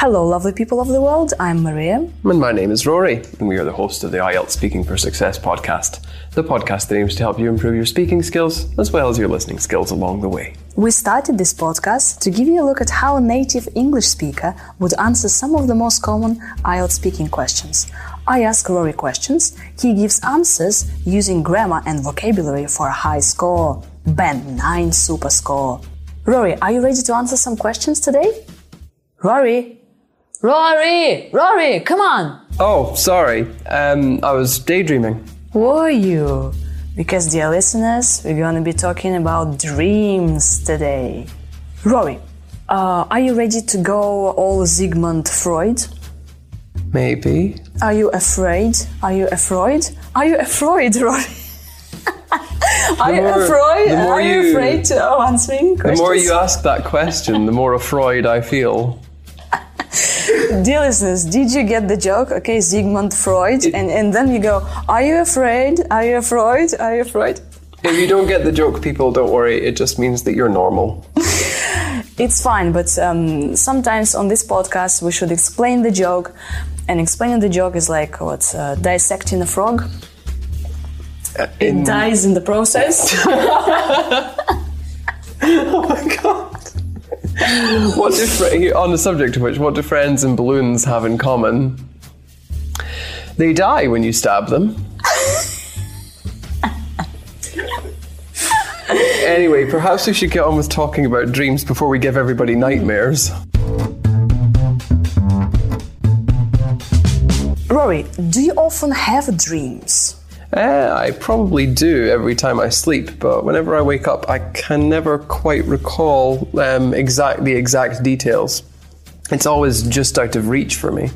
Hello, lovely people of the world. I'm Maria. And my name is Rory, and we are the hosts of the IELTS Speaking for Success podcast, the podcast that aims to help you improve your speaking skills as well as your listening skills along the way. We started this podcast to give you a look at how a native English speaker would answer some of the most common IELTS speaking questions. I ask Rory questions, he gives answers using grammar and vocabulary for a high score. Band 9 super score. Rory, are you ready to answer some questions today? Rory? Rory! Rory, come on! Oh, sorry. Um, I was daydreaming. Were you? Because, dear listeners, we're going to be talking about dreams today. Rory, uh, are you ready to go all Sigmund Freud? Maybe. Are you afraid? Are you afraid? Are you afraid, Rory? Are you more- afraid? the more Are you, you- afraid to answering The more you ask that question, the more afraid I feel. Dear listeners, did you get the joke? Okay, Sigmund Freud, and, and then you go, Are you afraid? Are you afraid? Are you afraid? If you don't get the joke, people, don't worry. It just means that you're normal. It's fine, but um, sometimes on this podcast we should explain the joke, and explaining the joke is like what uh, dissecting a frog. It In- dies in the process. Oh my god. What do on the subject of which, what do friends and balloons have in common? They die when you stab them. anyway, perhaps we should get on with talking about dreams before we give everybody nightmares. Rory, do you often have dreams? Eh, I probably do every time I sleep, but whenever I wake up, I can never quite recall um, exact the exact details. It's always just out of reach for me.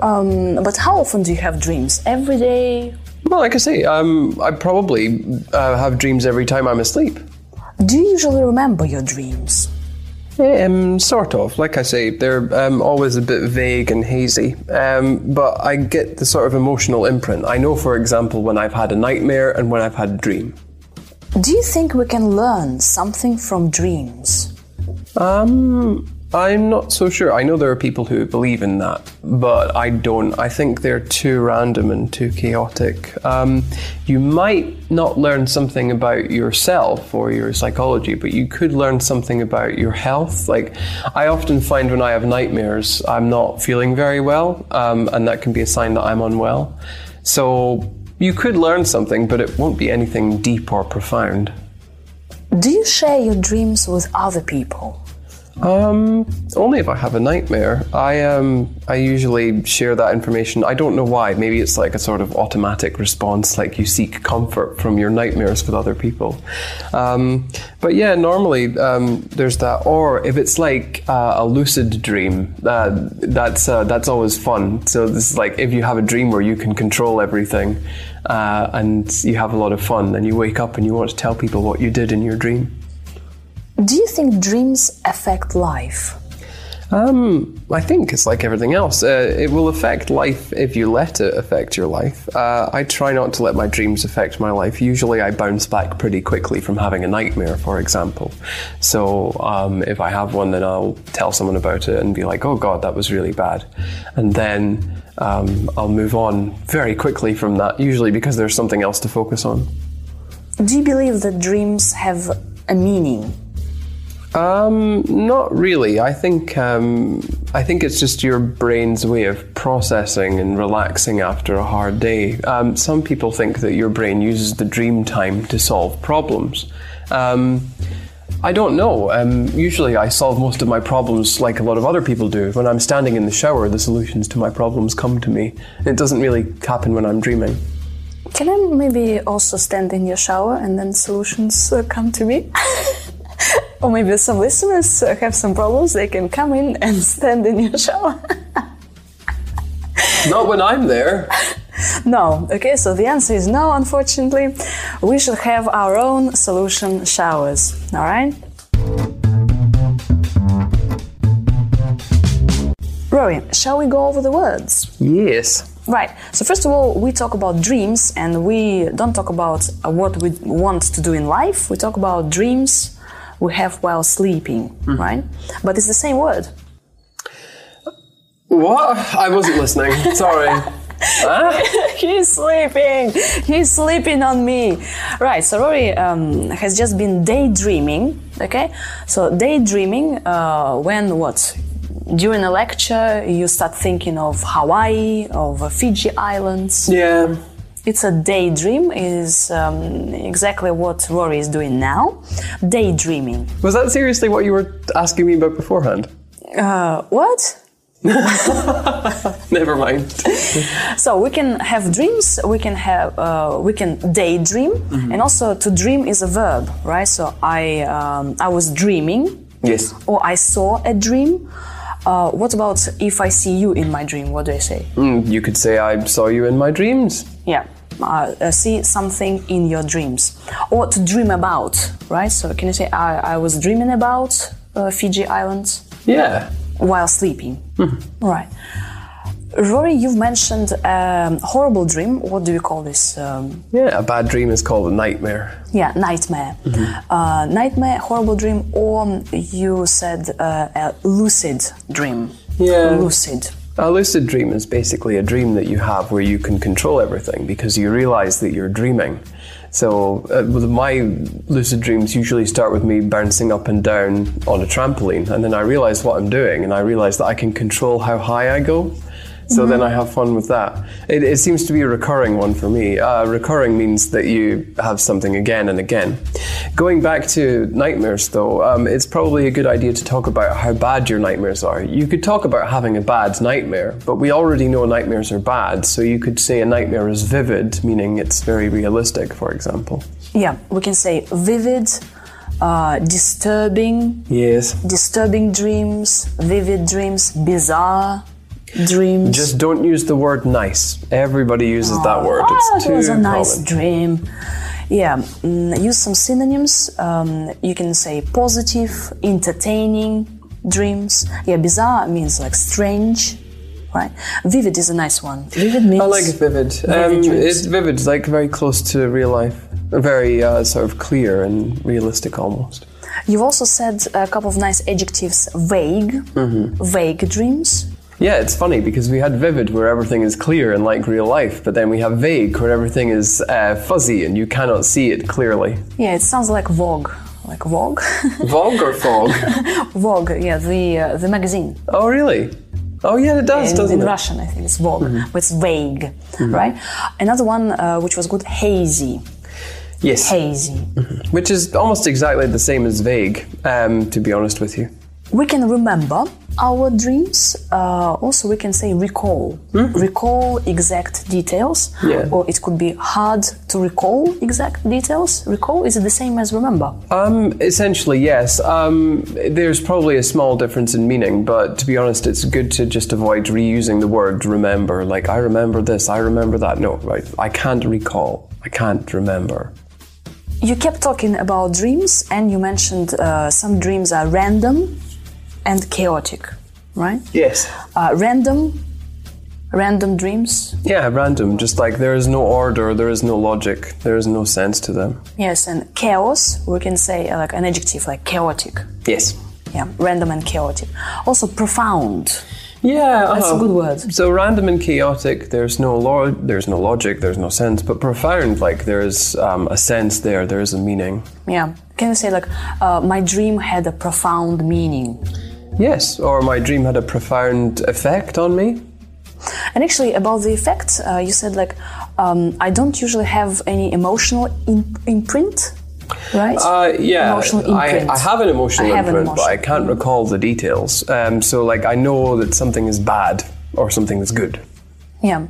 Um, but how often do you have dreams? Every day? Well, like I say, um, I probably uh, have dreams every time I'm asleep. Do you usually remember your dreams? Um, sort of. Like I say, they're um, always a bit vague and hazy. Um, but I get the sort of emotional imprint. I know, for example, when I've had a nightmare and when I've had a dream. Do you think we can learn something from dreams? Um, I'm not so sure. I know there are people who believe in that, but I don't. I think they're too random and too chaotic. Um, you might not learn something about yourself or your psychology, but you could learn something about your health. Like, I often find when I have nightmares, I'm not feeling very well, um, and that can be a sign that I'm unwell. So, you could learn something, but it won't be anything deep or profound. Do you share your dreams with other people? Um, only if I have a nightmare. I um, I usually share that information. I don't know why. Maybe it's like a sort of automatic response, like you seek comfort from your nightmares with other people. Um, but yeah, normally um, there's that. Or if it's like uh, a lucid dream, uh, that's uh, that's always fun. So this is like if you have a dream where you can control everything, uh, and you have a lot of fun, and you wake up and you want to tell people what you did in your dream. Do you think dreams affect life? Um, I think it's like everything else. Uh, it will affect life if you let it affect your life. Uh, I try not to let my dreams affect my life. Usually, I bounce back pretty quickly from having a nightmare, for example. So, um, if I have one, then I'll tell someone about it and be like, "Oh God, that was really bad," and then um, I'll move on very quickly from that. Usually, because there's something else to focus on. Do you believe that dreams have a meaning? Um, not really. I think um, I think it's just your brain's way of processing and relaxing after a hard day. Um, some people think that your brain uses the dream time to solve problems. Um, I don't know. Um, usually, I solve most of my problems like a lot of other people do. When I'm standing in the shower, the solutions to my problems come to me. It doesn't really happen when I'm dreaming. Can I maybe also stand in your shower and then solutions uh, come to me? or maybe some listeners have some problems, they can come in and stand in your shower. Not when I'm there. no, okay, so the answer is no, unfortunately. We should have our own solution showers, alright? Rory, shall we go over the words? Yes. Right. So first of all, we talk about dreams, and we don't talk about what we want to do in life. We talk about dreams we have while sleeping, right? But it's the same word. What? I wasn't listening. Sorry. Huh? He's sleeping. He's sleeping on me. Right. So Rory um, has just been daydreaming. Okay. So daydreaming uh, when what? During a lecture, you start thinking of Hawaii, of Fiji Islands. Yeah. It's a daydream. Is um, exactly what Rory is doing now. Daydreaming. Was that seriously what you were asking me about beforehand? Uh, what? Never mind. So we can have dreams. We can have uh, we can daydream, and also to dream is a verb, right? So I um, I was dreaming, Yes. or I saw a dream. Uh, what about if I see you in my dream? What do I say? Mm, you could say I saw you in my dreams. Yeah, uh, uh, see something in your dreams, or to dream about, right? So can you say I, I was dreaming about uh, Fiji Islands Yeah. while sleeping? Right. Rory, you've mentioned um, horrible dream. What do you call this? Um, Yeah. A bad dream is called a nightmare. yeah, nightmare. Uh, nightmare, horrible dream, or you said uh, a lucid dream. Yeah. Lucid. A lucid dream is basically a dream that you have where you can control everything because you realize that you're dreaming. So, uh, my lucid dreams usually start with me bouncing up and down on a trampoline, and then I realize what I'm doing, and I realize that I can control how high I go. So then I have fun with that. It, it seems to be a recurring one for me. Uh, recurring means that you have something again and again. Going back to nightmares, though, um, it's probably a good idea to talk about how bad your nightmares are. You could talk about having a bad nightmare, but we already know nightmares are bad, so you could say a nightmare is vivid, meaning it's very realistic, for example. Yeah, we can say vivid, uh, disturbing, Yes. disturbing dreams, vivid dreams, bizarre dreams. Just don't use the word nice. Everybody uses that word. Ah, It's it too was a nice common. dream. Yeah, mm, use some synonyms. Um, you can say positive, entertaining dreams. Yeah, bizarre means like strange, right? Vivid is a nice one. Vivid means I like vivid. Vivid um, it's vivid, like very close to real life, very uh, sort of clear and realistic almost. You've also said a couple of nice adjectives. Vague, Mm-hmm. vague dreams. Yeah, it's funny because we had vivid where everything is clear and like real life, but then we have vague where everything is uh, fuzzy and you cannot see it clearly. Yeah, it sounds like Vogue, like Vogue, Vogue or fog? Vogue. Yeah, the uh, the magazine. oh, really? Oh, yeah, it does, in, doesn't in it? Russian, I think it's Vogue, but it's vague, right? Another one uh, which was good, hazy, Yes. hazy. Which is almost exactly the same as vague, um, to be honest with you. We can remember our dreams. Uh, also, we can say recall, recall exact details, Yeah. or it could be hard to recall exact details. Recall is it the same as remember? Um, essentially, yes. Um, there's probably a small difference in meaning, but to be honest, it's good to just avoid reusing the word remember. Like, I remember this, I remember that. No, right. I can't recall. I can't remember. You kept talking about dreams, and you mentioned uh, some dreams are random and chaotic, right? Yes. Uh, random, random dreams. Yeah, random. Just like there is no order, there is no logic, there is no sense to them. Yes, and chaos. We can say uh, like an adjective, like chaotic. Yes. Yeah, random and chaotic. Also profound. Yeah, That's a uh-huh. good word. So random and chaotic. There's no lo- there's no logic. There's no sense. But profound, like there's um, a sense there. There is a meaning. Yeah. Can you say like uh, my dream had a profound meaning? Yes. Or my dream had a profound effect on me. And actually, about the effect, uh, you said like um, I don't usually have any emotional in- imprint, right? Uh, yeah, Emotional I, imprint. I have an emotional I have an imprint, but I can't recall the details. Um, so, like, I know that something is bad or something is good. Yeah.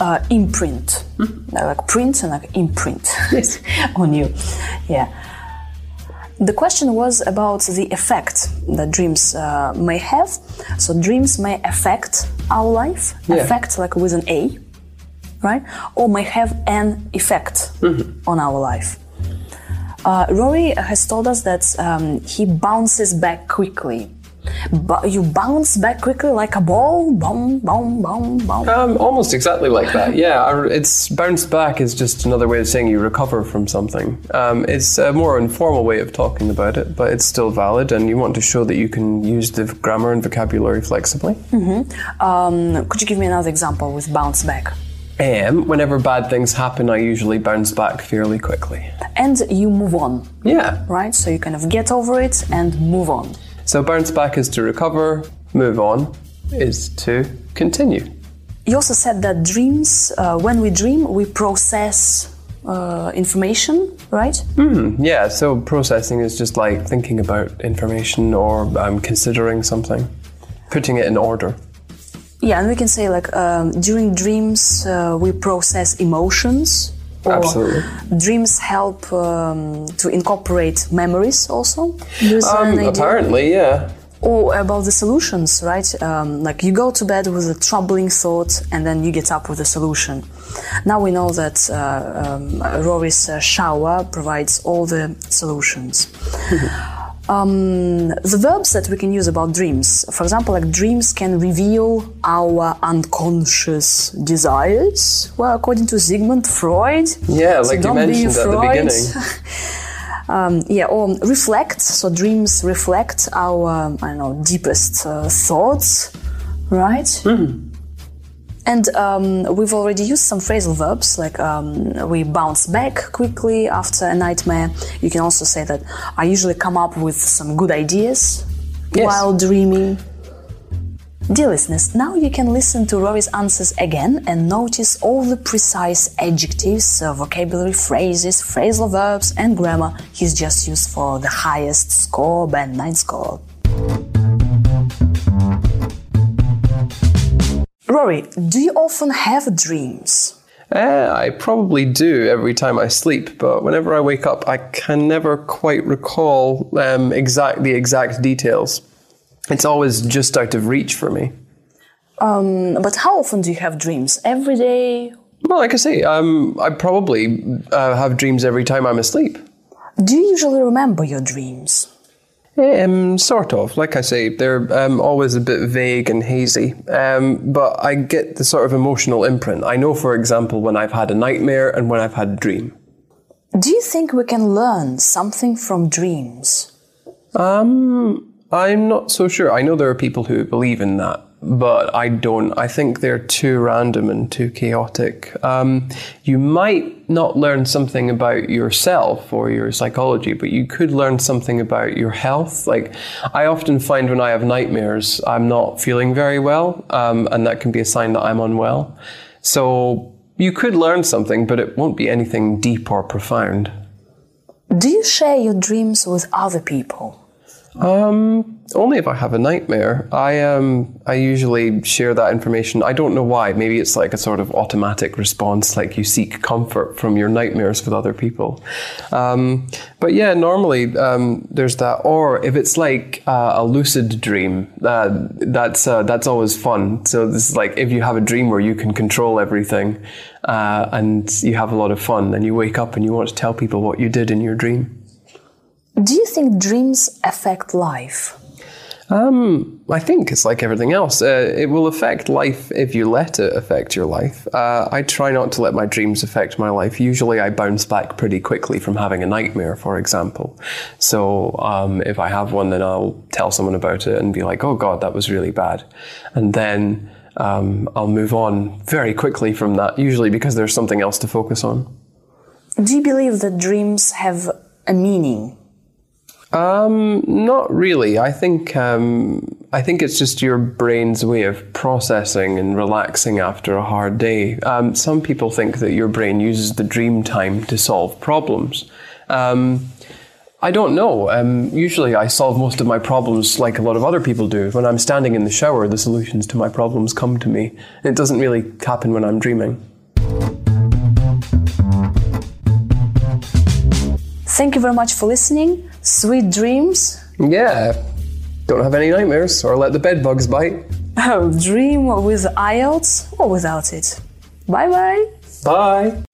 Uh, imprint. Uh, Like print and like imprint Yes. on you. Yeah. The question was about the effect that dreams uh, may have. So dreams may affect our life, Yeah. affect like with an A, right? Or may have an effect on our life. Uh, Rory has told us that um, he bounces back quickly But you bounce back quickly like a ball. Boom, boom, boom, boom. Um, almost exactly like that. Yeah, it's bounce back is just another way of saying you recover from something. Um, it's a more informal way of talking about it, but it's still valid, and you want to show that you can use the grammar and vocabulary flexibly. Um, could you give me another example with bounce back? Um, whenever bad things happen, I usually bounce back fairly quickly. And you move on, Yeah. right? So you kind of get over it and move on. So bounce back is to recover. Move on is to continue. You also said that dreams, uh, when we dream, we process uh, information, right? Yeah. So processing is just like thinking about information or um, considering something, putting it in order. Yeah, and we can say like um, during dreams uh, we process emotions. Or Absolutely. Dreams help um, to incorporate memories also. Um, apparently, yeah. Or about the solutions, right? Um, like you go to bed with a troubling thought and then you get up with a solution. Now we know that uh, um, Rory's uh, shower provides all the solutions. um, the verbs that we can use about dreams, for example, like dreams can reveal our unconscious desires. Well, according to Sigmund Freud. Yeah, So like you mentioned at the Freud. beginning. Um, yeah, or reflect. So dreams reflect our, I don't know, deepest uh, thoughts, right? And um, we've already used some phrasal verbs, like um, we bounce back quickly after a nightmare. You can also say that I usually come up with some good ideas Yes. while dreaming. Dear listeners, now you can listen to Rory's answers again and notice all the precise adjectives, uh, vocabulary phrases, phrasal verbs, and grammar he's just used for the highest score, band 9 score. Rory, do you often have dreams? Uh, I probably do every time I sleep, but whenever I wake up, I can never quite recall um, exact the exact details. It's always just out of reach for me. Um, but how often do you have dreams? Every day? Well, like I say, um, I probably uh, have dreams every time I'm asleep. Do you usually remember your dreams? Um, sort of. Like I say, they're um, always a bit vague and hazy. Um, but I get the sort of emotional imprint. I know, for example, when I've had a nightmare and when I've had a dream. Do you think we can learn something from dreams? Um, I'm not so sure. I know there are people who believe in that, but I don't. I think they're too random and too chaotic. Um, you might not learn something about yourself or your psychology, but you could learn something about your health. Like, I often find when I have nightmares, I'm not feeling very well, um, and that can be a sign that I'm unwell. So, you could learn something, but it won't be anything deep or profound. Do you share your dreams with other people? Um, only if I have a nightmare. I um, I usually share that information. I don't know why. Maybe it's like a sort of automatic response, like you seek comfort from your nightmares with other people. Um, but yeah, normally um, there's that. Or if it's like uh, a lucid dream, uh, that's uh, that's always fun. So this is like if you have a dream where you can control everything, uh, and you have a lot of fun, then you wake up and you want to tell people what you did in your dream. Do you think dreams affect life? Um, I think it's like everything else. Uh, it will affect life if you let it affect your life. Uh, I try not to let my dreams affect my life. Usually, I bounce back pretty quickly from having a nightmare, for example. So, um, if I have one, then I'll tell someone about it and be like, "Oh God, that was really bad," and then um, I'll move on very quickly from that. Usually, because there's something else to focus on. Do you believe that dreams have a meaning? Um, not really. I think um, I think it's just your brain's way of processing and relaxing after a hard day. Um, some people think that your brain uses the dream time to solve problems. Um, I don't know. Um, usually, I solve most of my problems like a lot of other people do. When I'm standing in the shower, the solutions to my problems come to me. It doesn't really happen when I'm dreaming. Thank you very much for listening. Sweet dreams. Yeah. Don't have any nightmares or let the bed bugs bite. Oh, dream with IELTS or without it. Bye bye. Bye.